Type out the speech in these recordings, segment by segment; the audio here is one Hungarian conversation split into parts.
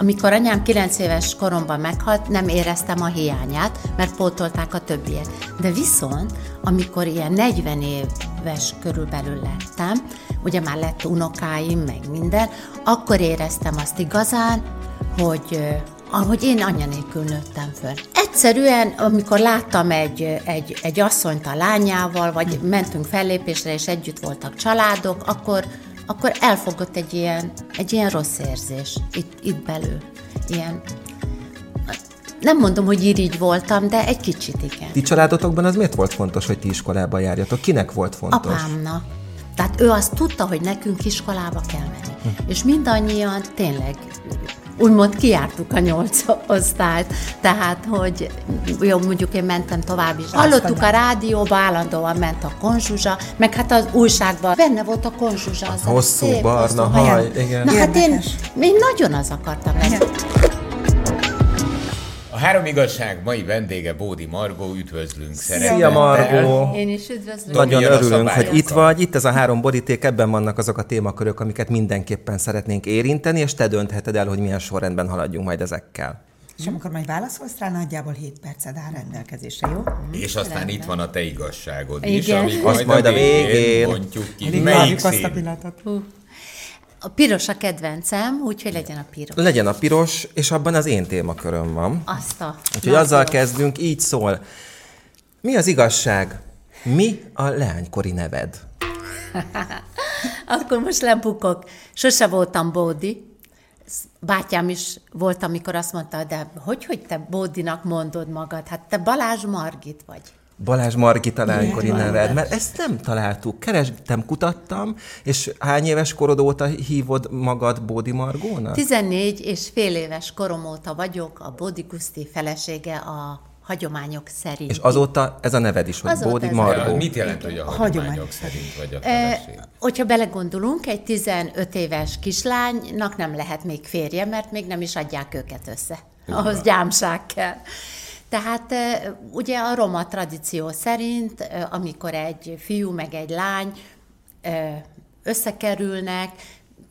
Amikor anyám 9 éves koromban meghalt, nem éreztem a hiányát, mert pótolták a többiek. De viszont, amikor ilyen 40 éves körülbelül lettem, ugye már lett unokáim, meg minden, akkor éreztem azt igazán, hogy ahogy én anya nélkül nőttem föl. Egyszerűen, amikor láttam egy, egy, egy asszonyt a lányával, vagy mentünk fellépésre, és együtt voltak családok, akkor akkor elfogott egy ilyen, egy ilyen rossz érzés itt, itt belül. Ilyen, nem mondom, hogy irigy voltam, de egy kicsit igen. Ti családotokban az miért volt fontos, hogy ti iskolába járjatok? Kinek volt fontos? Apámnak. Tehát ő azt tudta, hogy nekünk iskolába kell menni. Hm. És mindannyian tényleg úgymond kiártuk a nyolc osztályt, tehát, hogy jó, mondjuk én mentem tovább is. Hallottuk a rádióban, állandóan ment a konzsuzsa, meg hát az újságban benne volt a konzsuzsa. Az hosszú, szép, barna hosszú haj, igen. Na hát én, én nagyon az akartam menni három igazság mai vendége Bódi Margó, üdvözlünk szeretettel. Szia Margó! Én is üdvözlök. Nagyon örülünk, hogy itt vagy. Itt ez a három boríték, ebben vannak azok a témakörök, amiket mindenképpen szeretnénk érinteni, és te döntheted el, hogy milyen sorrendben haladjunk majd ezekkel. És amikor majd válaszolsz rá, nagyjából 7 perced áll rendelkezésre, jó? És aztán Rendben. itt van a te igazságod Igen. is, amit majd, majd a végén mondjuk ki. Melyik azt a pillanatot. A piros a kedvencem, úgyhogy legyen a piros. Legyen a piros, és abban az én témaköröm van. Azt a... Úgyhogy azzal piros. kezdünk, így szól. Mi az igazság? Mi a leánykori neved? Akkor most lebukok. Sose voltam Bódi. Bátyám is volt, amikor azt mondta, de hogy, hogy te Bódinak mondod magad? Hát te Balázs Margit vagy. Balázs Margita lánykori neved, mert ezt nem találtuk. Kerestem, kutattam, és hány éves korod óta hívod magad Bódi Margónak? 14 és fél éves korom óta vagyok a Bódi Guszti felesége a hagyományok szerint. És azóta ez a neved is, hogy azóta Bódi Margó. Mit jelent, hogy a hagyományok Hagyomány. szerint vagy a feleség? E, hogyha belegondolunk, egy 15 éves kislánynak nem lehet még férje, mert még nem is adják őket össze. Ahhoz gyámság kell. Tehát ugye a roma tradíció szerint, amikor egy fiú meg egy lány összekerülnek,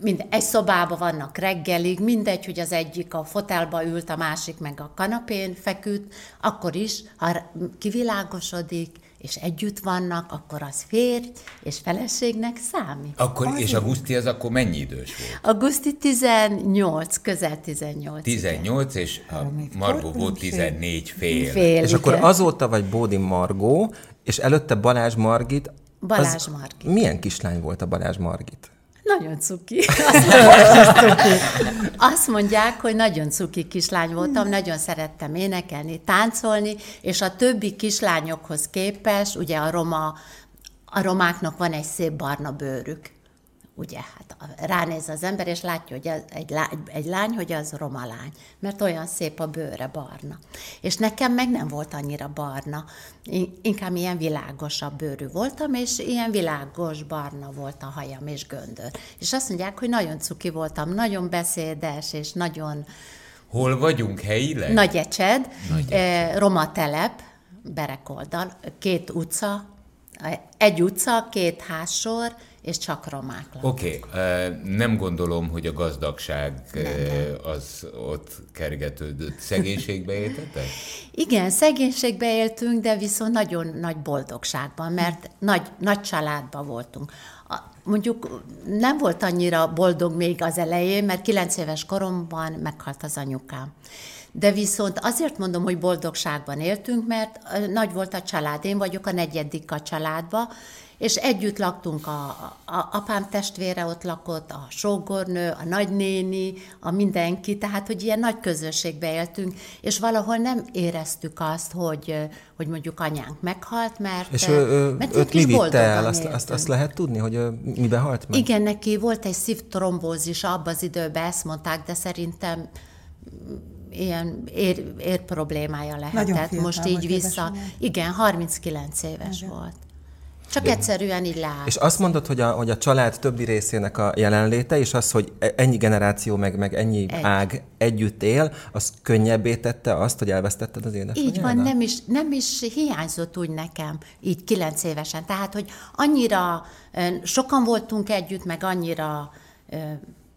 mind, egy szobában vannak reggelig, mindegy, hogy az egyik a fotelba ült, a másik meg a kanapén feküdt, akkor is, ha kivilágosodik, és együtt vannak, akkor az férj és feleségnek számít. Akkor, az és a Guszti az akkor mennyi idős volt? A Guszti 18, közel 18. 18, igen. és a Margó volt 14 fél. fél és igen. akkor azóta vagy Bódi Margó, és előtte Balázs Margit. Balázs Margit. Milyen kislány volt a Balázs Margit? Nagyon cuki. Azt mondják, hogy nagyon cuki kislány voltam, nagyon szerettem énekelni, táncolni, és a többi kislányokhoz képes, ugye a roma, a romáknak van egy szép barna bőrük ugye, hát ránéz az ember, és látja, hogy az, egy, lány, egy lány, hogy az roma lány, mert olyan szép a bőre barna. És nekem meg nem volt annyira barna, inkább ilyen világosabb bőrű voltam, és ilyen világos barna volt a hajam és göndör. És azt mondják, hogy nagyon cuki voltam, nagyon beszédes, és nagyon... Hol vagyunk helyileg? Nagy Ecsed, Nagy eh, Roma telep, Berekoldal, két utca, egy utca, két házsor, és csak romák Oké, okay. nem gondolom, hogy a gazdagság nem, nem. az ott kergetődött. Szegénységbe éltetek? Igen, szegénységbe éltünk, de viszont nagyon nagy boldogságban, mert nagy, nagy családban voltunk. Mondjuk nem volt annyira boldog még az elején, mert kilenc éves koromban meghalt az anyukám. De viszont azért mondom, hogy boldogságban éltünk, mert nagy volt a család. Én vagyok a negyedik a családba, és együtt laktunk, a, a apám testvére ott lakott, a sógornő, a nagynéni, a mindenki, tehát, hogy ilyen nagy közösségbe éltünk, és valahol nem éreztük azt, hogy, hogy mondjuk anyánk meghalt, mert, és ő, mert őt mi vitte el? Azt, azt, azt lehet tudni, hogy miben halt meg? Igen, neki volt egy szívtrombózis, abban az időben ezt mondták, de szerintem ilyen ér, ér problémája lehetett. Most így vissza. Igen, 39 éves Igen. volt. Csak De, egyszerűen így lát. És azt mondod, hogy a, hogy a család többi részének a jelenléte, és az, hogy e, ennyi generáció, meg, meg ennyi Egy. ág együtt él, az könnyebbé tette azt, hogy elvesztetted az édesanyádat? Így van, nem is, nem is hiányzott úgy nekem, így kilenc évesen. Tehát, hogy annyira sokan voltunk együtt, meg annyira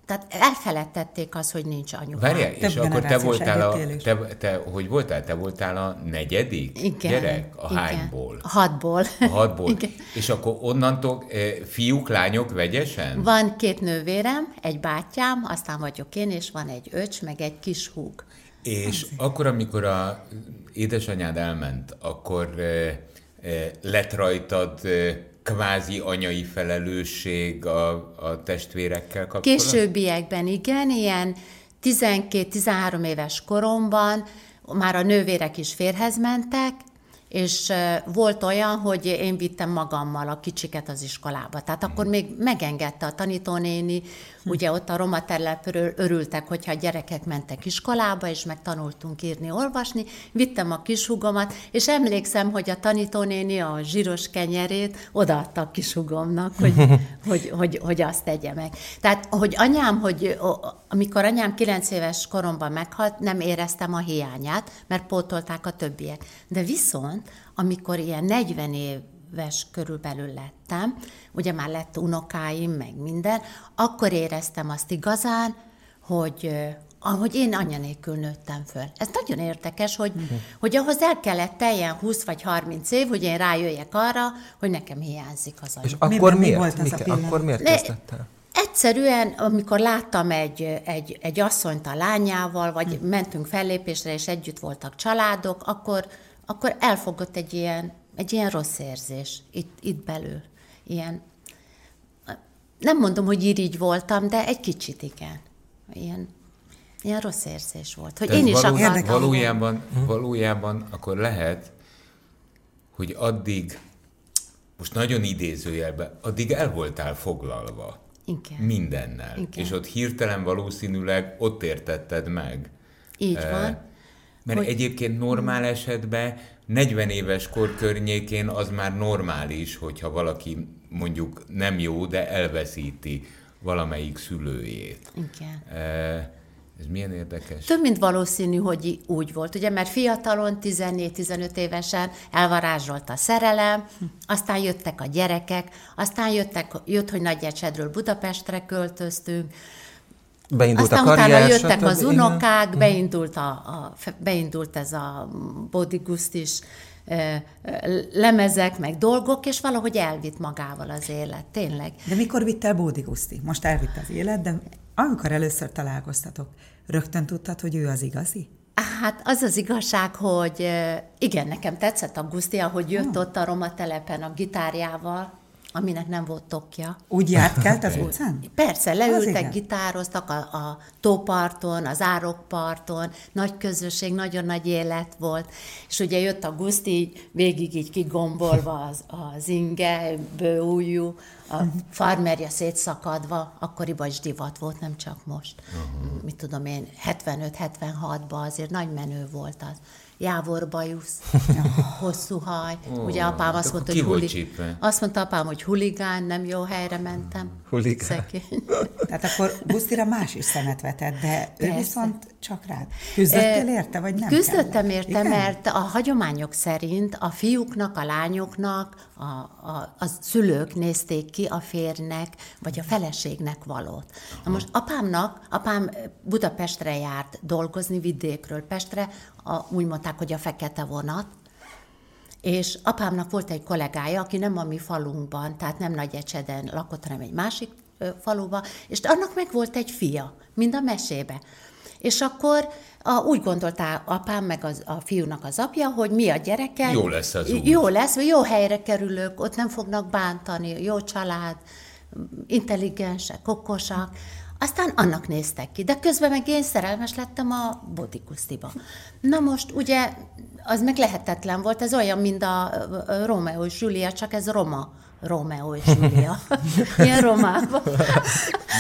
tehát elfeledtették az, hogy nincs anyuka. Várjál, és Több akkor te voltál a, te, te, hogy voltál? Te voltál a negyedik Igen. gyerek? A igen. hányból? A hatból. A hatból. Igen. És akkor onnantól eh, fiúk, lányok vegyesen? Van két nővérem, egy bátyám, aztán vagyok én, és van egy öcs, meg egy kis húg. És akkor, amikor a édesanyád elment, akkor eh, eh, lett rajtad kvázi anyai felelősség a, a testvérekkel kapcsolatban? Későbbiekben igen, ilyen 12-13 éves koromban már a nővérek is férhez mentek, és volt olyan, hogy én vittem magammal a kicsiket az iskolába. Tehát akkor még megengedte a tanítónéni, ugye ott a roma telepről örültek, hogyha a gyerekek mentek iskolába, és megtanultunk írni, olvasni. Vittem a kishugomat, és emlékszem, hogy a tanítónéni a zsíros kenyerét odaadta a kishugomnak, hogy, hogy, hogy, hogy azt tegye meg. Tehát, hogy anyám, hogy amikor anyám 9 éves koromban meghalt, nem éreztem a hiányát, mert pótolták a többiek. De viszont, amikor ilyen 40 éves körülbelül lettem, ugye már lett unokáim, meg minden, akkor éreztem azt igazán, hogy ahogy én anya nélkül nőttem föl. Ez nagyon érdekes, hogy, hogy ahhoz el kellett teljen 20 vagy 30 év, hogy én rájöjjek arra, hogy nekem hiányzik az anya. És akkor mi miért? volt az a Mike- pillanat? akkor miért kezdett Egyszerűen, amikor láttam egy, egy, egy asszonyt a lányával, vagy Hm. mentünk fellépésre, és együtt voltak családok, akkor, akkor elfogott egy ilyen, egy ilyen rossz érzés itt, itt belül. Ilyen, nem mondom, hogy irigy voltam, de egy kicsit igen. Ilyen, ilyen rossz érzés volt. Hogy Tehát én is való- akartam. Valójában, valójában akkor lehet, hogy addig, most nagyon idézőjelben, addig el voltál foglalva Igen. mindennel. Igen. És ott hirtelen valószínűleg ott értetted meg. Így Eh, van. Mert Hogy- egyébként normál esetben 40 éves kor környékén az már normális, hogyha valaki mondjuk nem jó, de elveszíti valamelyik szülőjét. Igen. Eh, Ez milyen érdekes. Több mint valószínű, hogy úgy volt, ugye, mert fiatalon, 14-15 évesen elvarázsolt a szerelem, aztán jöttek a gyerekek, aztán jöttek, jött, hogy Nagyecsedről Budapestre költöztünk, Beindult aztán a utána karrier, jöttek stb. az Igen. unokák, beindult, a, a, beindult ez a bodiguszt is, lemezek, meg dolgok, és valahogy elvitt magával az élet, tényleg. De mikor vitt el Bódi Guszti? Most elvitt az élet, de amikor először találkoztatok, rögtön tudtad, hogy ő az igazi? Hát az az igazság, hogy igen, nekem tetszett a Guszti, ahogy jött ott a roma telepen a gitárjával, aminek nem volt tokja. Úgy járt kelt az utcán? Persze, leültek, gitároztak a, a tóparton, az árokparton, nagy közösség, nagyon nagy élet volt, és ugye jött a Guszti, így, végig így kigombolva az, az inge, bőújú, a farmerja szétszakadva, akkoriban is divat volt, nem csak most. Uh-huh. Mit tudom én, 75-76-ban azért nagy menő volt az. Jávor bajusz, hosszú haj. Ugye apám azt mondta, hogy huli... csípve? azt mondta apám, hogy huligán, nem jó helyre mentem. Huligán. Szegény. Tehát akkor Gusztira más is szemet vetett, de ő Persze. viszont csak rád. Küzdöttél érte, vagy nem? Küzdöttem kellett? érte, Igen? mert a hagyományok szerint a fiúknak, a lányoknak, a, a, a szülők nézték ki a férnek, vagy a feleségnek valót. Na most apámnak, apám Budapestre járt dolgozni vidékről Pestre, a, úgy mondták, hogy a fekete vonat, és apámnak volt egy kollégája, aki nem a mi falunkban, tehát nem Nagyecseden lakott, hanem egy másik faluba, és annak meg volt egy fia, mind a mesébe. És akkor a, úgy gondolta apám, meg az, a fiúnak az apja, hogy mi a gyerekek. Jó lesz az út. Jó lesz, jó helyre kerülök, ott nem fognak bántani, jó család, intelligensek, okosak. Aztán annak néztek ki, de közben meg én szerelmes lettem a Bodikusztiba. Na most ugye az meg lehetetlen volt, ez olyan, mint a Romeo és Julia, csak ez Roma. Romeo és Julia. Ilyen romában.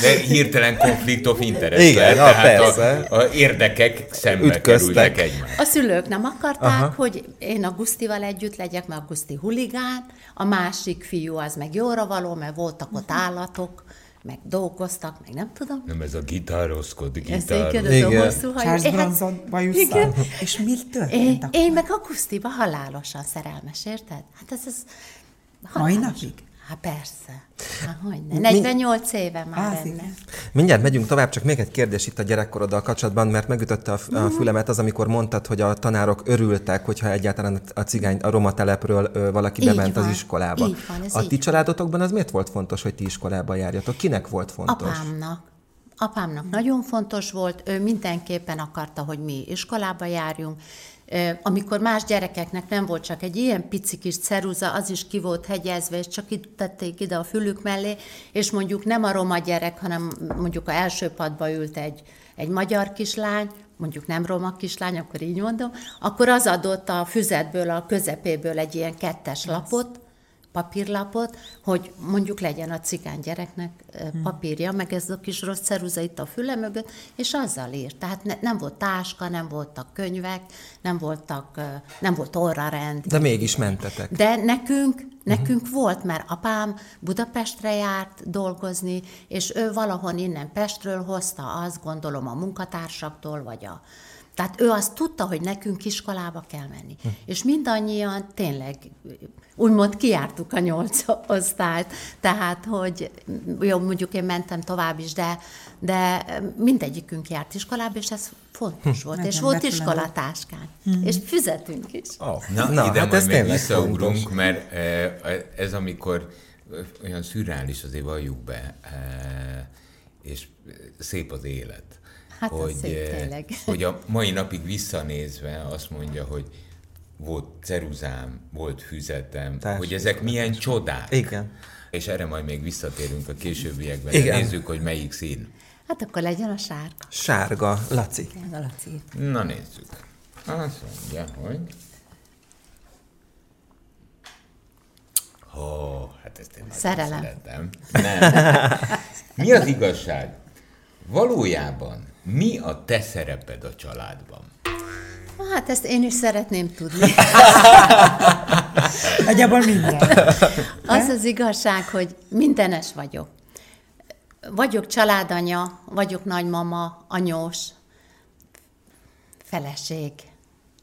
De hirtelen konflikt of interest Igen, tehát persze. A, a érdekek szembe Ütköztek. kerültek egymásba. A szülők nem akarták, Aha. hogy én a Gusztival együtt legyek, mert a Guszti huligán, a másik fiú az meg jóra való, mert voltak ott állatok, meg dolgoztak, meg nem tudom. Nem ez a gitározkod, Ez gitároz. igen, az a hosszú hajú. Charles Én- hát- Bronson. És mi történt Én, akkor? én meg a Gusztiba halálosan szerelmes, érted? Hát ez, ez Mai halálos. napig? Hát persze. Hát hogyne. 48 éve már Az ennek. igen. Mindjárt megyünk tovább, csak még egy kérdés itt a gyerekkoroddal kapcsolatban, mert megütötte a, f- Mhm. a fülemet az, amikor mondtad, hogy a tanárok örültek, hogyha egyáltalán a cigány, a roma telepről ö, valaki Így bement az van. iskolába. Így van, ez a így ti családotokban az miért volt fontos, hogy ti iskolába járjatok? Kinek volt fontos? Apámnak. Apámnak nagyon fontos volt, ő mindenképpen akarta, hogy mi iskolába járjunk. Amikor más gyerekeknek nem volt csak egy ilyen pici kis ceruza, az is ki volt hegyezve, és csak itt tették ide a fülük mellé, és mondjuk nem a roma gyerek, hanem mondjuk a első padba ült egy, egy magyar kislány, mondjuk nem roma kislány, akkor így mondom, akkor az adott a füzetből, a közepéből egy ilyen kettes lapot, papírlapot, hogy mondjuk legyen a cigány gyereknek ö, papírja, meg ez a kis rossz ceruza itt a füle mögött, és azzal írt. Tehát ne, nem volt táska, nem voltak könyvek, nem voltak, nem volt orrarend. De mégis mentetek. De nekünk, nekünk volt, mert apám Budapestre járt dolgozni, és ő valahon innen Pestről hozta, azt gondolom a munkatársaktól, vagy a... Tehát ő azt tudta, hogy nekünk iskolába kell menni. Hm. És mindannyian tényleg úgymond kiártuk a nyolc osztályt, tehát, hogy jó, mondjuk én mentem tovább is, de, de mindegyikünk járt iskolába, és ez fontos volt. És Nagyon volt becsülendő. iskolatáskánk, és fizetünk is. Oh, Na, na ide hát majd ez még visszaugrunk, fontos. mert eh, ez amikor eh, olyan szürreális azért valljuk be, eh, és szép az élet. Hát az szép, eh, tényleg. hogy a mai napig visszanézve azt mondja, hogy volt ceruzám, volt füzetem, Társ- hogy ezek milyen csodák. Igen. És erre majd még visszatérünk a későbbiekben. Igen. De nézzük, hogy melyik szín. Hát akkor legyen a sárga. Sárga, Laci. Ez a Laci. Na nézzük. Azt mondja, hogy... Ó, hát ezt én Szerelem. szeretem. Nem. Mi az igazság? Valójában mi a te szereped a családban? Hát ezt én is szeretném tudni. Nagyjából minden. Az az igazság, hogy mindenes vagyok. Vagyok családanya, vagyok nagymama, anyós, feleség,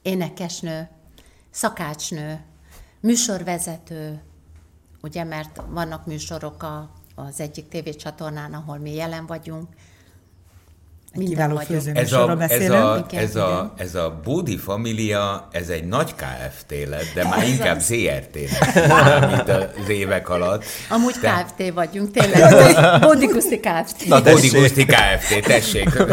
énekesnő, szakácsnő, műsorvezető, ugye, mert vannak műsorok a, az egyik tévécsatornán, ahol mi jelen vagyunk. Minden Kiváló Ez a, ez, a, Igen, ez, a, ez a Bódi família, ez egy nagy KFT lett, de már inkább ZRT-nek számít az évek alatt. Amúgy Te- KFT vagyunk, tényleg. Bódi Kuszti Kft. Na, Bódi. Guszti Kft. Tessék,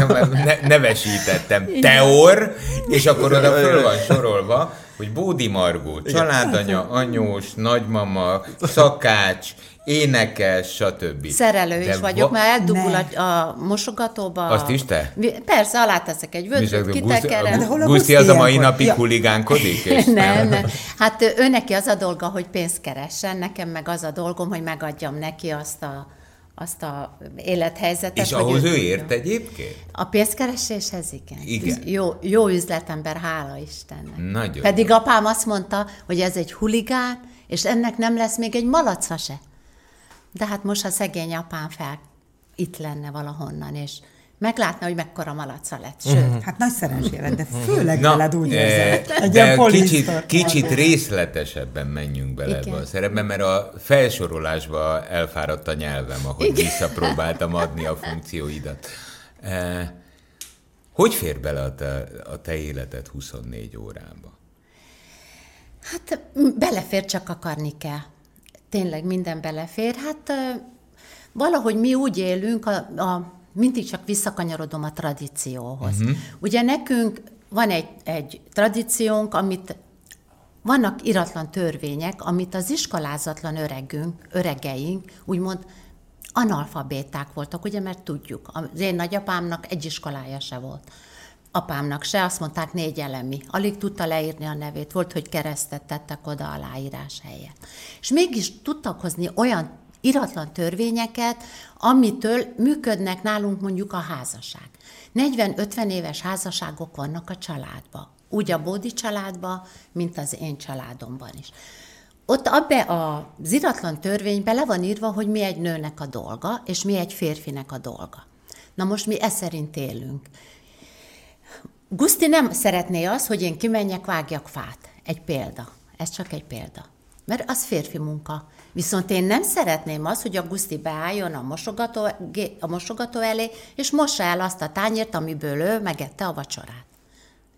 ne, nevesítettem. Teor, és akkor oda föl van sorolva, hogy Bódi Margó, családanya, anyós, nagymama, szakács, énekes, stb. Szerelő is De vagyok, va- mert eldugul a, a mosogatóba. Azt is te? Persze, aláteszek egy Mi az, vödröt, kitekerem. De hol a Guszti az a mai ilyenkor? napig Ja. huligánkodik? És Nem, nem. Hát ő- ő neki az a dolga, hogy pénzt keressen, nekem meg az a dolgom, hogy megadjam neki azt a, azt a élethelyzetet. És hogy ahhoz ő tudja. ért egyébként? A pénzkereséshez igen. Igen. Jó, jó üzletember, hála Istennek. Nagyon Pedig apám azt mondta, hogy ez egy huligán, és ennek nem lesz még egy malaca se. De hát most a szegény apám fel itt lenne valahonnan, és meglátna, hogy mekkora malaca lett. Sőt, Hát nagy szerencsére, de főleg Na, veled úgy eh, érzed. Egy de kicsit, kicsit részletesebben menjünk bele Igen. ebbe a szerepbe, mert a felsorolásba elfáradt a nyelvem, ahogy visszapróbáltam adni a funkcióidat. Eh, Hogy fér bele a te, a te életed 24 órába? Hát belefér, csak akarni kell. Tényleg minden belefér. Hát valahogy mi úgy élünk, a, a, mindig csak visszakanyarodom a tradícióhoz. Uh-huh. Ugye nekünk van egy, egy tradíciónk, amit vannak iratlan törvények, amit az iskolázatlan öregünk, öregeink, úgymond analfabéták voltak, ugye, mert tudjuk. Az én nagyapámnak egy iskolája se volt. Apámnak se, azt mondták négy elemi. Alig tudta leírni a nevét, volt, hogy keresztet tettek oda aláírás helyett. És mégis tudtak hozni olyan iratlan törvényeket, amitől működnek nálunk mondjuk a házasság. 40-50 éves házasságok vannak a családban. Úgy a Bódi családban, mint az én családomban is. Ott abbe az iratlan törvénybe le van írva, hogy mi egy nőnek a dolga, és mi egy férfinek a dolga. Na most mi e szerint élünk. Guszti nem szeretné az, hogy én kimenjek, vágjak fát. Egy példa. Ez csak egy példa. mert az férfi munka. Viszont én nem szeretném azt, hogy a Guszti beálljon a mosogató, a mosogató elé, és mossa el azt a tányért, amiből ő megette a vacsorát.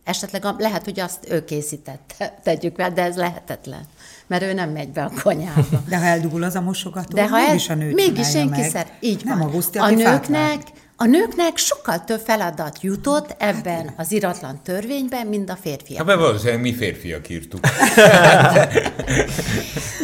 Esetleg a, lehet, hogy azt ő készítette, tegyük fel, de ez lehetetlen, mert ő nem megy be a konyhába. De ha eldugul az a mosogató, de ha mégis el, a nőt mégis én meg. kiszer, így nem van. a Guszti, a fát nőknek, vág. A nőknek sokkal több feladat jutott ebben az iratlan törvényben, mint a Hát férfiak. mert valószínűleg mi férfiak írtuk.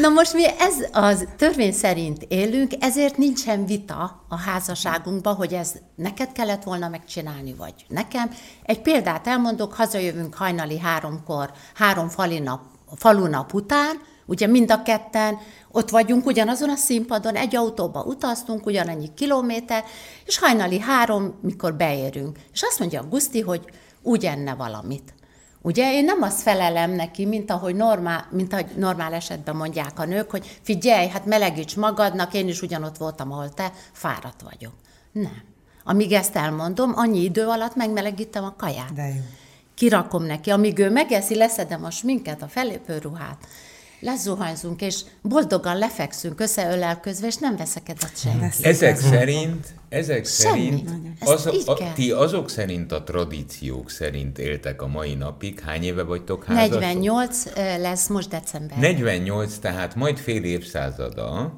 Na most mi ez az törvény szerint élünk, ezért nincsen vita a házasságunkban, hogy ez neked kellett volna megcsinálni, vagy nekem. Egy példát elmondok, hazajövünk hajnali háromkor, három falinap, falunap után, ugye mind a ketten ott vagyunk ugyanazon a színpadon, egy autóba utaztunk, ugyanannyi kilométer, és hajnali három, mikor beérünk. És azt mondja a Guszti, hogy úgy enne valamit. Ugye én nem azt felelem neki, mint ahogy normál, mint ahogy normál esetben mondják a nők, hogy figyelj, hát melegíts magadnak, én is ugyanott voltam, ahol te, fáradt vagyok. Nem. Amíg ezt elmondom, annyi idő alatt megmelegítem a kaját. De jó. Kirakom neki, amíg ő megeszi, leszedem a sminket, a felépőruhát, lezuhanyzunk, és boldogan lefekszünk összeölelközve, és nem veszekedett senki. Ezek szerint, ezek Semmi. szerint, az, a, ti azok szerint a tradíciók szerint éltek a mai napig. Hány éve vagytok házasok? 48 ö, lesz most december. 48, tehát majd fél évszázada.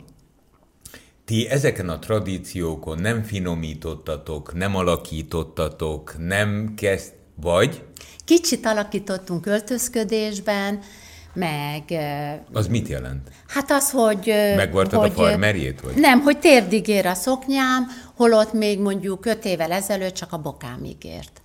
Ti ezeken a tradíciókon nem finomítottatok, nem alakítottatok, nem kezd... Vagy? Kicsit alakítottunk öltözködésben, meg Az mit jelent? Hát az, hogy... Megvartad a hogy, ö, farmerjét, vagy? Nem, hogy térdig ér a szoknyám, holott még mondjuk öt évvel ezelőtt csak a bokámig ért.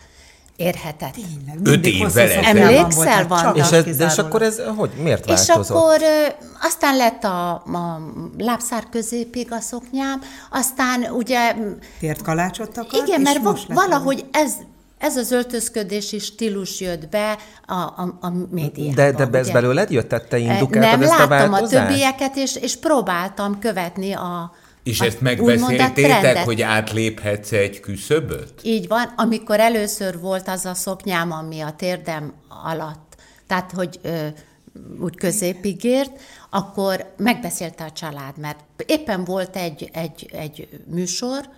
Érhetett. Tényleg, Öt évvel ezelőtt. Emlékszel, hát csak És, ez, de és akkor ez hogy, miért És változott? akkor ö, aztán lett a, a lábszár középig a szoknyám, aztán ugye... Tért kalácsot akart, Igen, és mert most lett valahogy ez, ez az öltözködési stílus jött be a, a, a médiában. De, de ez belőled jött? Tehát te Eh, indukáltad Nem, ezt a láttam a változást? többieket, és, és próbáltam követni a És a, ezt a megbeszéltétek, hogy átléphetsz egy küszöböt? Így van, amikor először volt az a szoknyám, ami a térdem alatt, tehát hogy ö, úgy középig ért, akkor megbeszélte a család, mert éppen volt egy, egy, egy műsor,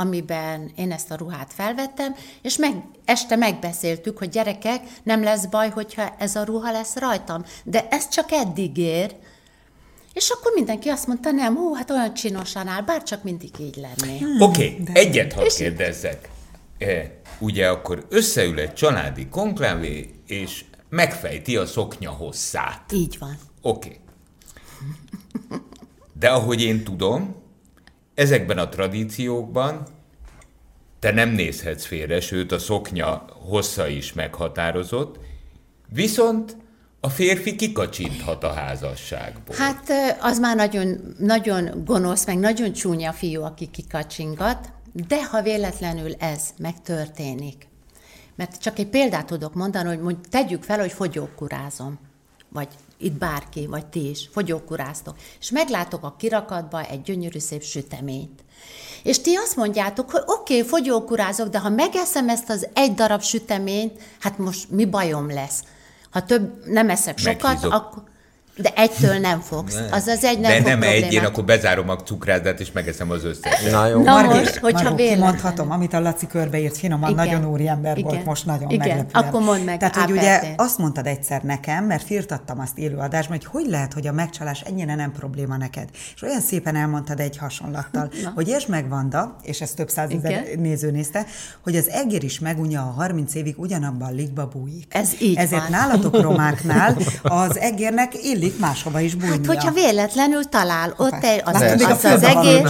amiben én ezt a ruhát felvettem, és meg, este megbeszéltük, hogy gyerekek, nem lesz baj, hogyha ez a ruha lesz rajtam, de ez csak eddig ér, és akkor mindenki azt mondta, nem, hú, hát olyan csinosan áll, bár csak mindig így lenné. Oké, okay, egyet hadd kérdezzek. E, ugye akkor összeül egy családi konklávé, és megfejti a szoknya hosszát. Így van. Oké. Okay. De ahogy én tudom, ezekben a tradíciókban te nem nézhetsz félre, sőt a szoknya hossza is meghatározott, viszont a férfi kikacsinthat a házasságból. Hát az már nagyon, nagyon gonosz, meg nagyon csúnya fiú, aki kikacsingat, de ha véletlenül ez megtörténik, mert csak egy példát tudok mondani, hogy mondj, tegyük fel, hogy fogyókurázom, vagy itt bárki, vagy ti is, fogyókuráztok, és meglátok a kirakatba egy gyönyörű szép süteményt. És ti azt mondjátok, hogy oké, okay, fogyókurázok, de ha megeszem ezt az egy darab süteményt, hát most mi bajom lesz? Ha több nem eszek sokat, Meghízok. akkor... De egytől nem fogsz. Az az egy nem De fog nem egy, én problémát. akkor bezárom a cukrászdát, és megeszem az összeset. Na jó. Na Margit, most, hogyha Margó, véletlenül. kimondhatom, amit a Laci körbeírt finoman, Igen. nagyon úri ember Igen. volt, most nagyon Igen. meglepően. Akkor mondd meg, Tehát, hogy ugye azt mondtad egyszer nekem, mert firtattam azt élőadásban, hogy hogy lehet, hogy a megcsalás ennyire nem probléma neked. És olyan szépen elmondtad egy hasonlattal, hogy értsd meg, Vanda, és ezt több százezer néző nézte, hogy az egér is megunja, a 30 évig ugyanabban a ligba bújik. Ez így Ezért van. nálatok romáknál az egérnek illik máshova is bújnia. Hát, hogyha véletlenül talál ott egy, az, az, az földbe egér,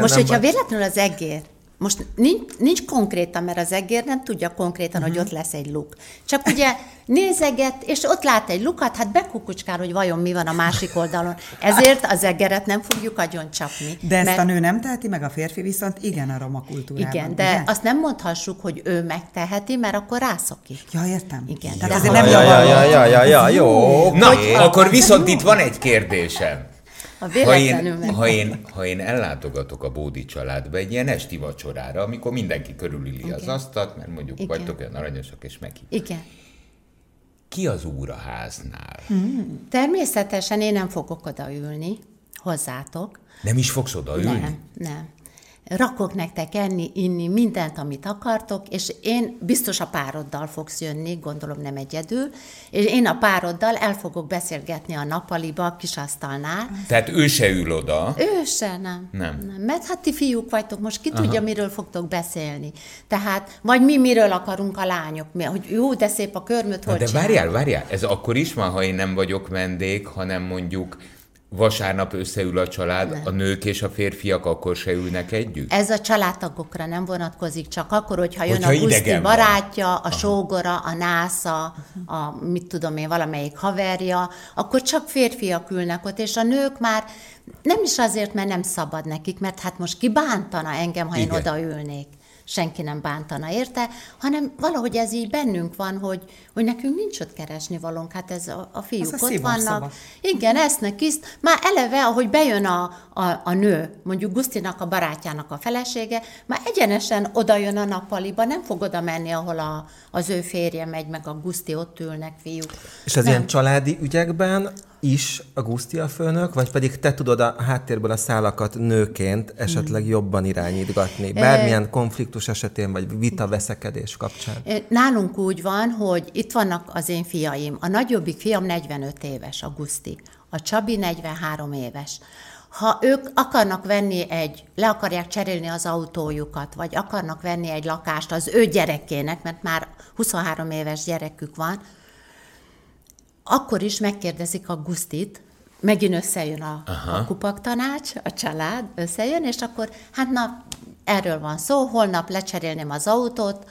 most, hogyha véletlenül az egér, most nincs, nincs konkrétan, mert az egér nem tudja konkrétan, hogy ott lesz egy luk. Csak ugye nézeget, és ott lát egy lukat, hát bekukucskál, hogy vajon mi van a másik oldalon. Ezért az egeret nem fogjuk agyon csapni. De ezt mert- a nő nem teheti meg, a férfi viszont igen a roma kultúrában. Igen, de ugye? azt nem mondhassuk, hogy ő megteheti, mert akkor rászokik. Ja, értem. Igen, Tehát de azért nem Ja, ja, ja, ja, ja, ja, jó. Na, Hogy- akkor viszont itt van egy kérdésem. Ha én, meg... ha, én, ha én ellátogatok a Bódi családba egy ilyen esti vacsorára, amikor mindenki körülüli az Igen. asztalt, mert mondjuk Igen. vagytok olyan aranyosak és meghív. Igen. ki az úr a háznál? Hmm. Természetesen én nem fogok odaülni hozzátok. Nem is fogsz odaülni? Nem, nem rakok nektek enni, inni, mindent, amit akartok, és én biztos a pároddal fogsz jönni, gondolom nem egyedül, és én a pároddal el fogok beszélgetni a nappaliba, a asztalnál. Tehát ő se ül oda? Ő se, nem. Nem. nem. Mert hát ti fiúk vagytok, most ki Aha. tudja, miről fogtok beszélni. Tehát, vagy mi miről akarunk a lányok, mi, hogy jó, de szép a körmöt, hogy De várjál, várjál, ez akkor is van, ha én nem vagyok vendég, hanem mondjuk vasárnap összeül a család, nem. a nők és a férfiak akkor se ülnek együtt? Ez a családtagokra nem vonatkozik, csak akkor, hogyha jön hogyha a Guszti barátja, van. a Aha. sógora, a násza, a mit tudom én, valamelyik haverja, akkor csak férfiak ülnek ott, és a nők már nem is azért, mert nem szabad nekik, mert hát most ki bántana engem, ha Igen. én odaülnék senki nem bántana érte, hanem valahogy ez így bennünk van, hogy, hogy nekünk nincs ott keresni valónk, hát ez a, a fiúk a ott vannak. Szava. Igen, esznek iszt. Már eleve, ahogy bejön a, a, a nő, mondjuk Gusztinak a barátjának a felesége, már egyenesen oda jön a nappaliba, nem fog oda menni, ahol a, az ő férje megy, meg a Guszti ott ülnek fiúk. És az nem. ilyen családi ügyekben is a Guszti a főnök, vagy pedig te tudod a háttérből a szálakat nőként esetleg hmm. jobban irányítgatni, bármilyen konfliktus esetén, vagy vita veszekedés kapcsán? Nálunk úgy van, hogy itt vannak az én fiaim. A nagyobbik fiam 45 éves, a Guszti. A Csabi 43 éves ha ők akarnak venni egy, le akarják cserélni az autójukat, vagy akarnak venni egy lakást az ő gyerekének, mert már 23 éves gyerekük van, akkor is megkérdezik a Gusztit, megint összejön a, a kupaktanács, a család összejön, és akkor hát na, erről van szó, holnap lecserélném az autót,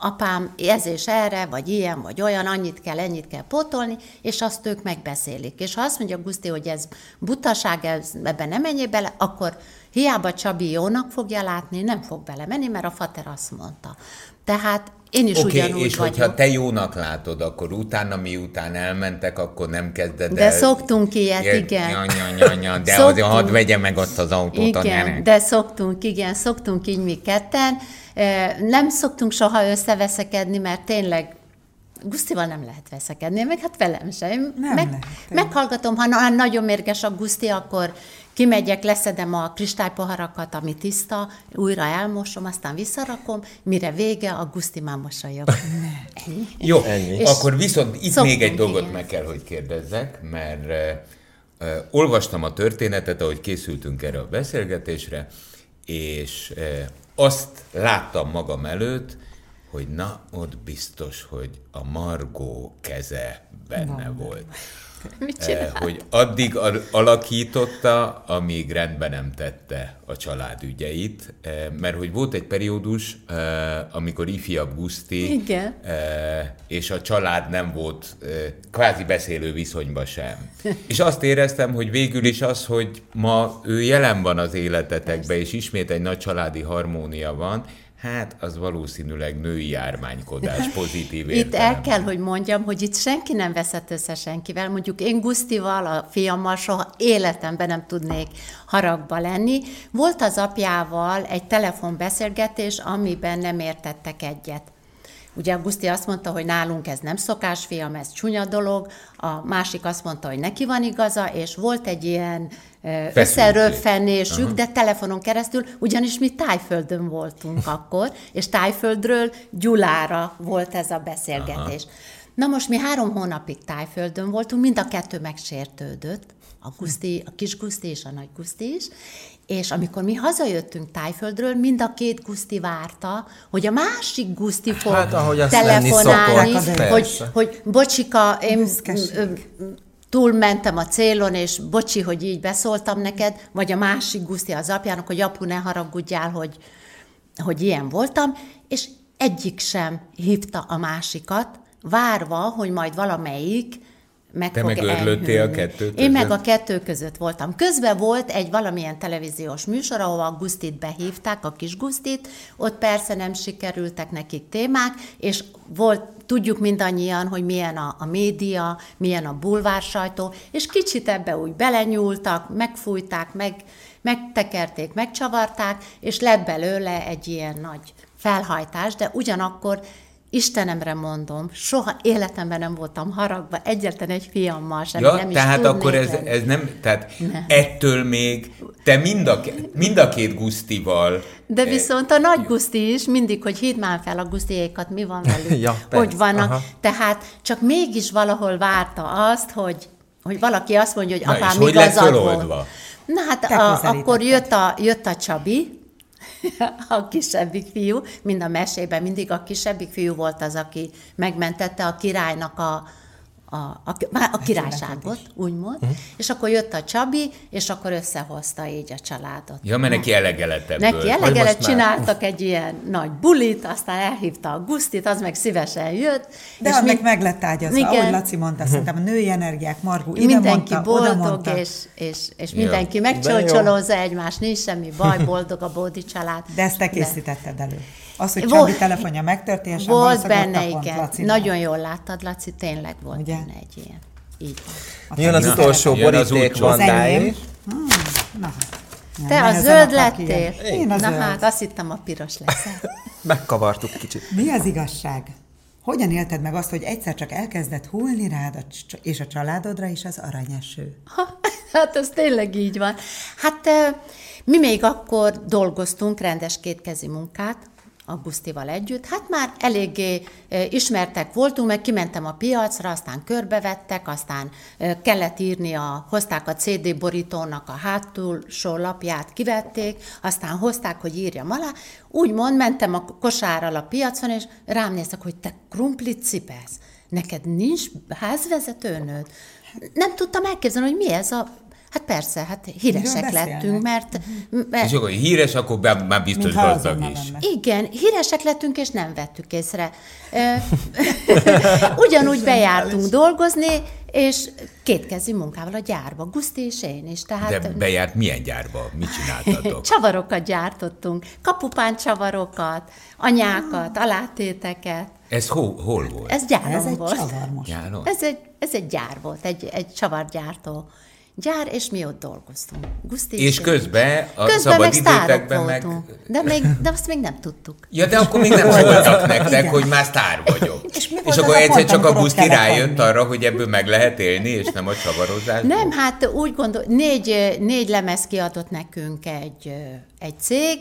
apám ez és erre, vagy ilyen, vagy olyan, annyit kell, ennyit kell pótolni, és azt ők megbeszélik. És ha azt mondja Guszti, hogy ez butaság, ez, ebben nem menjél bele, akkor hiába Csabi jónak fogja látni, nem fog belemenni, mert a fater azt mondta. Tehát én is okay, ugyanúgy és vagyok. hogyha te jónak látod, akkor utána, miután elmentek, akkor nem kezded De el... szoktunk ilyet, ja, igen. Ja, ja, ja, ja, de szoktunk, azért hadd vegye meg azt az autót igen, a gyerek. de szoktunk, igen, szoktunk így mi ketten. Nem szoktunk soha összeveszekedni, mert tényleg Gusztival nem lehet veszekedni, meg hát velem sem. Nem meg, lehet. Meghallgatom, ha nagyon mérges a Guszti, akkor kimegyek, leszedem a kristálypoharakat, ami tiszta, újra elmosom, aztán visszarakom, mire vége, a Guszti már mosolyog. Ennyi. Jó, Ennyi. És akkor viszont itt még egy dolgot igen. meg kell, hogy kérdezzek, mert uh, uh, olvastam a történetet, ahogy készültünk erre a beszélgetésre, és uh, azt láttam magam előtt, hogy na, ott biztos, hogy a Margó keze benne Van. volt. Mit csinál? Hogy addig alakította, amíg rendben nem tette a család ügyeit, mert hogy volt egy periódus, amikor ifjabb Guszti, Igen. és a család nem volt kvázi beszélő viszonyban sem. És azt éreztem, hogy végül is az, hogy ma ő jelen van az életetekben, és ismét egy nagy családi harmónia van, Hát, az valószínűleg női jármánykodás pozitív Itt el kell, hogy mondjam, hogy itt senki nem veszett össze senkivel. Mondjuk én Gusztival, a fiammal soha életemben nem tudnék haragba lenni. Volt az apjával egy telefonbeszélgetés, amiben nem értettek egyet. Ugye Augusti azt mondta, hogy nálunk ez nem szokás, fiam, ez csúnya dolog, a másik azt mondta, hogy neki van igaza, és volt egy ilyen összeröffenésük, de telefonon keresztül, ugyanis mi Tájföldön voltunk akkor, és Tájföldről Gyulára volt ez a beszélgetés. Aha. Na most mi három hónapig Tájföldön voltunk, mind a kettő megsértődött, a, Guszti, a kis Guszti és a nagy Guszti is, és amikor mi hazajöttünk Tájföldről, mind a két Guszti várta, hogy a másik Guszti fog hát, telefonálni, szokott, hogy, hogy bocsika, én túlmentem a célon, és bocsi, hogy így beszóltam neked, vagy a másik Guszti az apjának, hogy apu, ne haragudjál, hogy, hogy ilyen voltam, és egyik sem hívta a másikat, várva, hogy majd valamelyik meg Te fog meg a kettő között? Én meg a kettő között voltam. Közben volt egy valamilyen televíziós műsor, ahol a Gusztit behívták, a kis Gusztit, ott persze nem sikerültek nekik témák, és volt, tudjuk mindannyian, hogy milyen a, a média, milyen a bulvár sajtó, és kicsit ebbe úgy belenyúltak, megfújták, meg, megtekerték, megcsavarták, és lett belőle egy ilyen nagy felhajtás, de ugyanakkor Istenemre mondom, soha életemben nem voltam haragba, egyetlen egy fiammal sem, Ja, nem is tehát tudnék akkor ez, lenni. ez nem, tehát Nem. ettől még te mind a, mind a két Gusztival De viszont a nagy Guszti is mindig, hogy hidd már fel a Gusztiékat, mi van velük, Ja, hogy vannak. aha. Tehát csak mégis valahol várta azt, hogy, hogy valaki azt mondja, hogy Na, apám és hogy lett igazad föloldva? volt. Na hát a, akkor jött a, jött a Csabi, a kisebbik fiú, mind a mesében mindig a kisebbik fiú volt az, aki megmentette a királynak a, a, a, a királyságot, úgymond, Mhm. és akkor jött a Csabi, és akkor összehozta így a családot. Ja, mert neki elege lett ebből. Neki most már- csináltak egy ilyen nagy bulit, aztán elhívta a Gusztit, az meg szívesen jött. De és annak mi- meg lett ágyazva, Igen. ahogy Laci mondta, szerintem a női energiák, Margó ide mindenki mondta, boldog, mondta. és, és, és mindenki De megcsócsolózza egymást, nincs semmi baj, boldog a Bódi család. De ezt te készítetted elő. Az, hogy Volt- Csabi telefonja megtörténjen, sem Volt benne, igen. Lacinál. Nagyon jól láttad, Laci, tényleg volt Ugye? benne egy ilyen. Így van. Jön az utolsó boríték útcsó. van Az enyém. Dáé. Hmm, na. Nem, Te a zöld lettél? Én a Na zöld. hát, azt hittem a piros lesz. Megkavartuk kicsit. Mi az igazság? Hogyan élted meg azt, hogy egyszer csak elkezdett hullni rád a cs- és a családodra is az aranyeső? Ha, hát ez tényleg így van. Hát mi még akkor dolgoztunk rendes kétkezi munkát, Augusztival együtt, hát már eléggé ismertek voltunk, meg kimentem a piacra, aztán körbevettek, aztán kellett írni, a, hozták a CD borítónak a hátulsó lapját, kivették, aztán hozták, hogy írjam alá. Úgymond mentem a kosárral a piacon, és rám néztek, hogy te krumplit cipelsz. Neked nincs házvezetőnőd? Nem tudtam elképzelni, hogy mi ez a... Hát persze, hát híresek lettünk, mert, mert És akkor híres, akkor már már biztos gazdag is. lenne. igen, híresek lettünk, és nem vettük észre. Ugyanúgy bejártunk dolgozni, és kétkezi munkával a gyárba, Guszti és én is. Tehát De bejárt milyen gyárba? Mit csináltatok? csavarokat gyártottunk, kapupán csavarokat, anyákat, alátéteket. Ez hol, hol volt? Ez gyáron Ez egy volt. csavar most. Gyáron? Ez egy, ez egy gyár volt, egy, egy csavargyártó gyár, és mi ott dolgoztunk. Guszti És közben a Közben meg sztárok szabadidőtekben meg... De, még, de azt még nem tudtuk. Ja, de akkor még nem szóltak nektek, Igen. hogy már sztár vagyok. És mi és akkor egyszer csak a Guszti rájött arra, hogy ebből meg lehet élni, és nem a csavarozás. Nem, hát úgy gondol, négy, négy lemez kiadott nekünk egy, egy cég,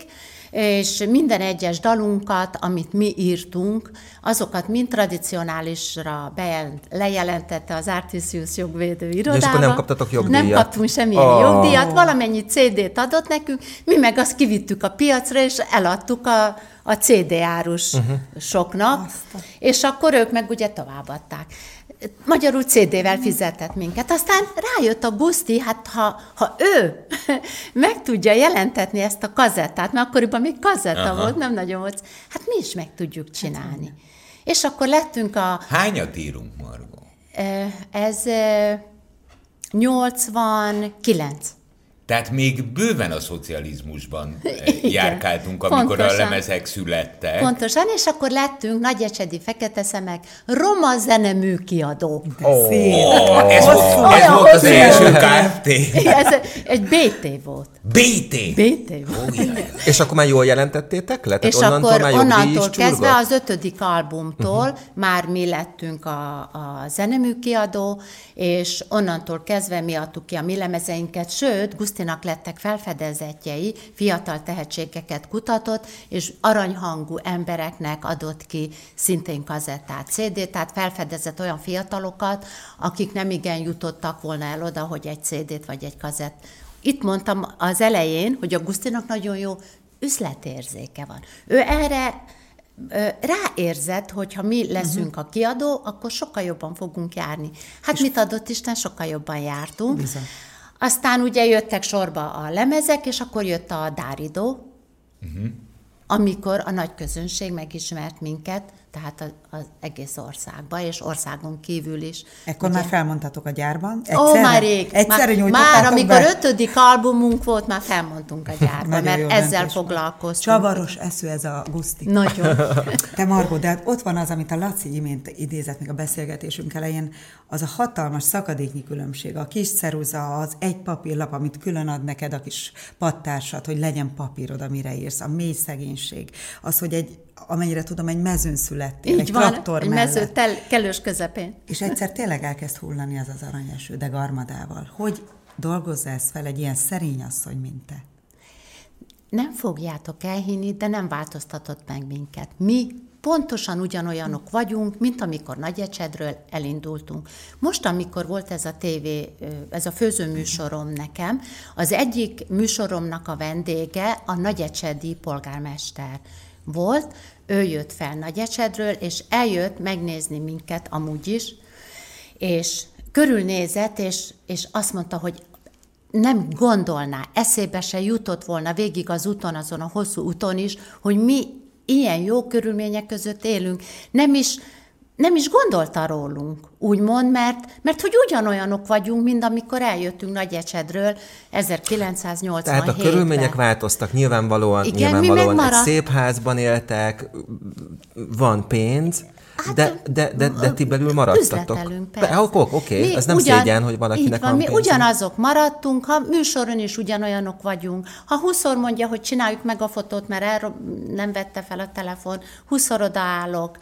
és minden egyes dalunkat, amit mi írtunk, azokat mind tradicionálisra bejelent, lejelentette az Artisius jogvédő irodába. akkor nem kaptatok jogdíjat? Nem kaptunk semmilyen Oh. jogdíjat, valamennyi CD-t adott nekünk, mi meg azt kivittük a piacra, és eladtuk a, a CD árus uh-huh. soknak, és akkor ők meg ugye továbbadták. Magyarul CD-vel fizetett minket. Aztán rájött a Guszti, hát ha, ha ő meg tudja jelentetni ezt a kazettát, mert akkoriban még kazetta Aha. volt, nem nagyon volt, hát mi is meg tudjuk csinálni. És akkor lettünk a, Hányat írunk, Margó? ez ö, 89. Tehát még bőven a szocializmusban eh, Igen. járkáltunk, amikor Pontosan. a lemezek születtek. Pontosan, és akkor lettünk Nagyecsedi Fekete Szemek Roma zenemű kiadó. Szép. Ó, ez, volt, ez Olyan volt az első Kft. Ez egy BT volt. BT. BT volt. Jaj. És akkor már jól jelentettétek le? Tehát És onnantól akkor már onnantól kezdve az ötödik albumtól uh-huh. már mi lettünk a, a zenemű kiadó, és onnantól kezdve mi adtuk ki a mi lemezeinket, sőt, Gusztinak lettek felfedezetjei, fiatal tehetségeket kutatott, és aranyhangú embereknek adott ki szintén kazettát, CD-t, tehát felfedezett olyan fiatalokat, akik nem igen jutottak volna el oda, hogy egy CD-t vagy egy kazett. Itt mondtam az elején, hogy a Gusztinak nagyon jó üzletérzéke van. Ő erre ráérzett, hogy ha mi leszünk a kiadó, akkor sokkal jobban fogunk járni. Hát mit adott Isten, sokkal jobban jártunk. Bizony. Aztán ugye jöttek sorba a lemezek, és akkor jött a Dáridó, amikor a nagy közönség megismert minket, tehát az egész országba, és országon kívül is. Ekkor már felmondtatok a gyárban? Ó, már rég. Egyszerre már, már amikor be? ötödik albumunk volt, már felmondtunk a gyárba, Nagyon mert ezzel volt. foglalkoztunk. Csavaros eszű ez a Guszti. Nagyon. Te Margó, de hát ott van az, amit a Laci imént idézett még a beszélgetésünk elején, az a hatalmas szakadéknyi különbség, a kis ceruza, az egy papírlap, amit külön ad neked a kis pattársad, hogy legyen papírod, amire írsz, a mély szegénység, az, hogy egy amennyire tudom, egy mezőn születtél, Így egy van, traktor egy mező tel, kellős közepén. És egyszer tényleg elkezd hullani az az aranyeső, de garmadával. Hogy dolgozza ezt fel egy ilyen szerény asszony, mint te? Nem fogjátok elhinni, de nem változtatott meg minket. Mi pontosan ugyanolyanok vagyunk, mint amikor Nagyecsedről elindultunk. Most, amikor volt ez a tévé, ö, ez a főzőműsorom nekem, az egyik műsoromnak a vendége a Nagyecsedi polgármester volt, ő jött fel Nagyecsedről, és eljött megnézni minket amúgy is, és körülnézett, és, és azt mondta, hogy nem gondolná, eszébe se jutott volna végig az úton, azon a hosszú úton is, hogy mi ilyen jó körülmények között élünk. Nem is, nem is gondolta rólunk, úgymond, mert, mert hogy ugyanolyanok vagyunk, mint amikor eljöttünk Nagyecsedről 1987-ben. Tehát a körülmények változtak, nyilvánvalóan, Igen, nyilvánvalóan mi egy szép házban éltek, van pénz, Hát, de, de, de, de ti belül maradtatok. Persze. Oké, oké, Mi ez nem ugyan- szégyen, hogy valakinek van, van mi pénze. ugyanazok maradtunk, ha műsoron is ugyanolyanok vagyunk. Ha huszor mondja, hogy csináljuk meg a fotót, mert erről nem vette fel a telefon, huszor odaállok.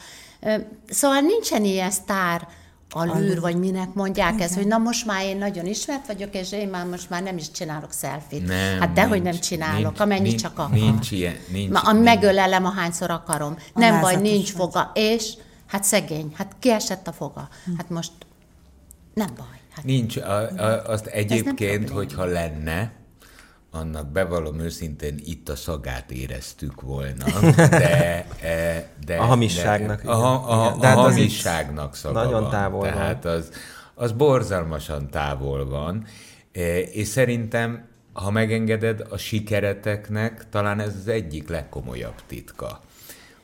Szóval nincsen ilyen sztár alűr, vagy minek mondják ezt, hogy na most már én nagyon ismert vagyok, és én már most már nem is csinálok szelfit. Nem, hát dehogy nincs, nem csinálok, nincs, amennyi nincs, csak akar. nincs ilyen, nincs, Ma, nincs. megölelem, ahányszor akarom. Nem baj, nincs vagy. foga. És hát szegény, hát kiesett a foga. Hát most nem baj. Hát Nincs, a, a, azt egyébként, hogyha lenne, annak bevallom őszintén itt a szagát éreztük volna, de... e, de A hamisságnak, De, a, a, a, De hát a hamisságnak szaga nagyon van. távol van. Tehát az, az borzalmasan távol van, E, és szerintem, ha megengeded, a sikereteknek talán ez az egyik legkomolyabb titka,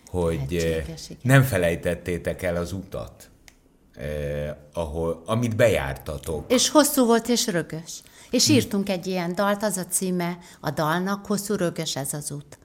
hogy e, nem felejtettétek el az utat, eh, ahol, amit bejártatok. És hosszú volt és rögös. És írtunk egy ilyen dalt, az a címe a dalnak, hosszú rögös ez az út.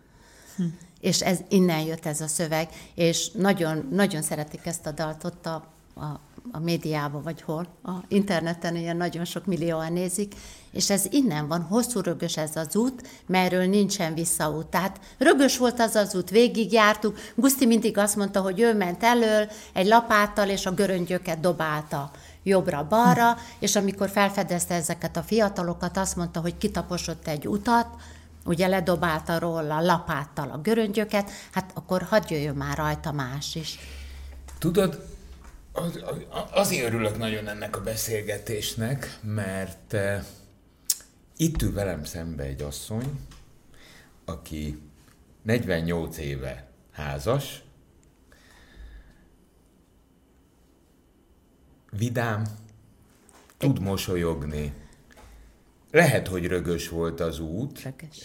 És ez, innen jött ez a szöveg, és nagyon, nagyon szeretik ezt a dalt ott a, a, a médiában, vagy hol, a interneten ilyen nagyon sok millióan nézik, és ez innen van, hosszú rögös ez az út, merről nincsen visszaút. Tehát rögös volt az az út, végigjártuk. Guszti mindig azt mondta, hogy ő ment elől egy lapáttal, és a göröngyöket dobálta jobbra-balra, és amikor felfedezte ezeket a fiatalokat, azt mondta, hogy kitaposott egy utat, ugye ledobálta róla lapáttal a göröngyöket, hát akkor hadd jöjjön már rajta más is. Tudod, az, az, azért örülök nagyon ennek a beszélgetésnek, mert eh, itt ül velem szembe egy asszony, aki 48 éve házas, vidám, tud mosolyogni. Lehet, hogy rögös volt az út, Rögös.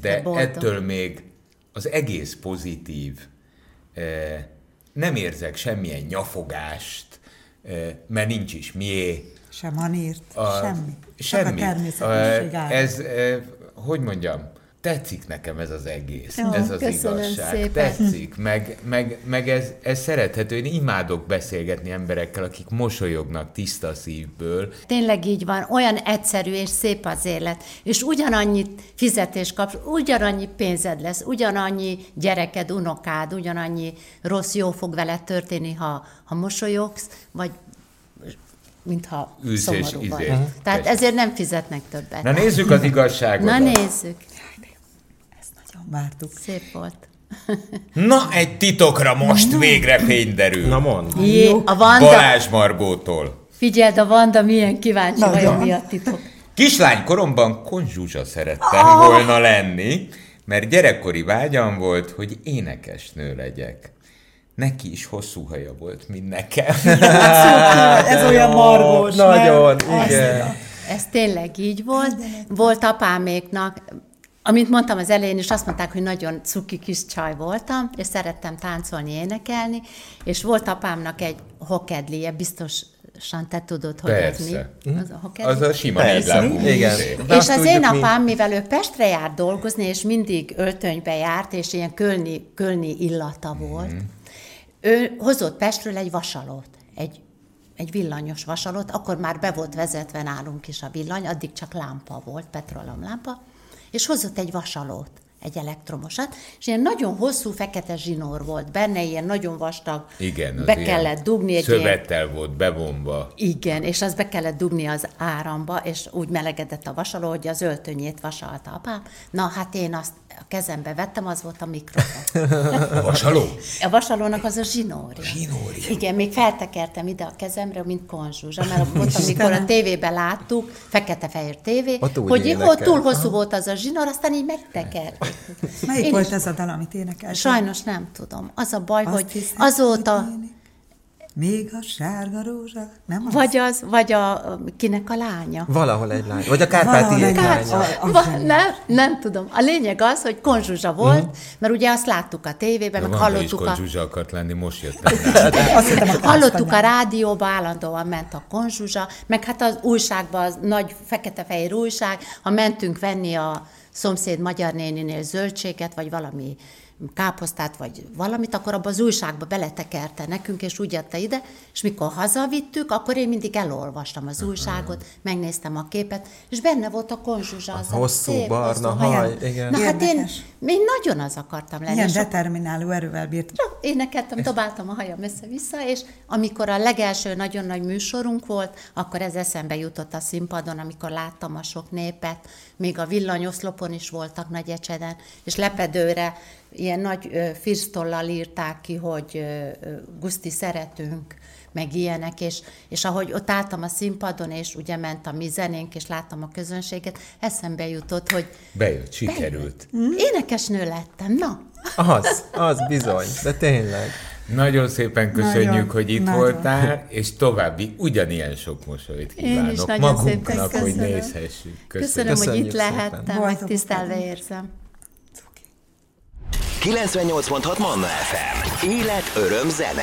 De de ettől még az egész pozitív. Nem érzek semmilyen nyafogást, mert nincs is mié. Sem manírt, A- semmi. Semmi. Csak a természetesség. Ez, hogy mondjam, tetszik nekem ez az egész, Jó, ez az igazság. szépen. Tetszik, meg, meg, meg ez, ez szerethető. Én imádok beszélgetni emberekkel, akik mosolyognak tiszta szívből. Tényleg így van, olyan egyszerű és szép az élet, és ugyanannyit fizetés kapsz, ugyanannyi pénzed lesz, ugyanannyi gyereked, unokád, ugyanannyi rossz jó fog veled történni, ha, ha mosolyogsz, vagy mintha Ülsz szomorú izé. Tehát ezért nem fizetnek többet. Na nézzük az igazságot. Na nézzük, Vártuk. szép volt. Na, egy titokra most végre fény derül. Na mond. Jé, a Vanda, Balázs Margótól. figyeld, a Vanda milyen kíváncsi vajon mi a titok. Kislány koromban konzsuzsa szerettem volna lenni, mert gyerekkori vágyam volt, hogy énekesnő legyek. Neki is hosszú haja volt, mint nekem. Ez olyan margós? Nagyon, igen. Ez tényleg így volt. Volt apáméknak, amint mondtam az elején is, azt mondták, hogy nagyon cuki kis csaj voltam, és szerettem táncolni, énekelni, és volt apámnak egy hokedlie, biztosan te tudod, hogy ez mi. Persze. Az a hokedli. Az a sima négylábú igen. De és az én mi. apám, mivel ő Pestre járt dolgozni, és mindig öltönybe járt, és ilyen kölni, kölni illata volt, ő hozott Pestről egy vasalót, egy, egy villanyos vasalót, akkor már be volt vezetve nálunk is a villany, addig csak lámpa volt, petrolomlámpa, és hozott egy vasalót, egy elektromosat, és ilyen nagyon hosszú fekete zsinór volt benne, ilyen nagyon vastag, Igen, az be ilyen kellett dugni egy ilyen Szövettel volt bevonva. igen, és azt be kellett dugni az áramba, és úgy melegedett a vasaló, hogy az öltönyét vasalta apám. Na, hát én azt a kezembe vettem, az volt a mikrofon. A vasaló? A vasalónak az a zsinóri. Zsinóri. Igen, még feltekertem ide a kezemre, mint konzsuzsa, mert ott, amikor a tévében láttuk, fekete-fehér tévé, hogy énekel. ott túl hosszú volt az a zsinór, aztán így megtekerték. Melyik Én volt is- ez a dal, amit énekeltél? Sajnos nem tudom. Az a baj, Azt hogy hiszem, azóta... hogy Még a sárga rózsa, nem az? Vagy az, vagy a, kinek a lánya. Valahol egy lány. Vagy a Kárpátiék egy lánya. lány. A- Va, zseni. nem, nem tudom. A lényeg az, hogy konzsuzsa volt, Mhm. mert ugye azt láttuk a tévében, meg Vanda is hallottuk a, Zsuzsa akart lenni, most jöttem a hallottuk a rádióba, állandóan ment a konzsuzsa, meg hát az újságban, az nagy fekete-fehér újság, ha mentünk venni a szomszéd magyar néninél zöldséget, vagy valami káposztát, vagy valamit, akkor abba az újságba beletekerte nekünk, és úgy adta ide, és mikor hazavittük, akkor én mindig elolvastam az újságot, megnéztem a képet, és benne volt a konzsuzsa. Az a hosszú, szép, barna hosszú haj, igen. Na hát én. Én nagyon az akartam lenni. Ilyen determináló erővel bírt. csak énekeltem, dobáltam a hajam össze-vissza, és amikor a legelső nagyon nagy műsorunk volt, akkor ez eszembe jutott a színpadon, amikor láttam a sok népet, még a villanyoszlopon is voltak nagy ecseden, és lepedőre ilyen nagy ö, firsztollal írták ki, hogy Guszti szeretünk, meg ilyenek, és, és ahogy ott álltam a színpadon, és ugye ment a mi zenénk, és láttam a közönséget, eszembe jutott, hogy Bejött, sikerült. énekesnő lettem, na, Az, az bizony, de tényleg. Nagyon szépen köszönjük, Nagyon, hogy itt nagyon. voltál, és további ugyanilyen sok mosolyt Én is kívánok nagyon szépen magunknak, hogy köszönöm. nézhessük. Köszönöm, hogy Köszönjük itt szépen. lehettem, megtisztelve érzem. 98.6 Manna FM. Élet, öröm, zene.